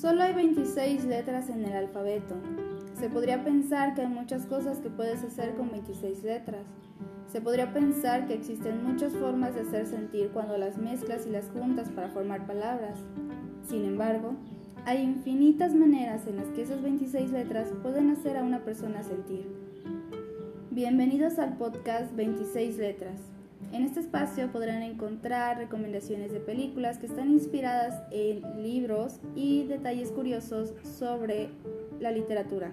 Solo hay 26 letras en el alfabeto. Se podría pensar que hay muchas cosas que puedes hacer con 26 letras. Se podría pensar que existen muchas formas de hacer sentir cuando las mezclas y las juntas para formar palabras. Sin embargo, hay infinitas maneras en las que esas 26 letras pueden hacer a una persona sentir. Bienvenidos al podcast 26 letras. En este espacio podrán encontrar recomendaciones de películas que están inspiradas en libros y detalles curiosos sobre la literatura.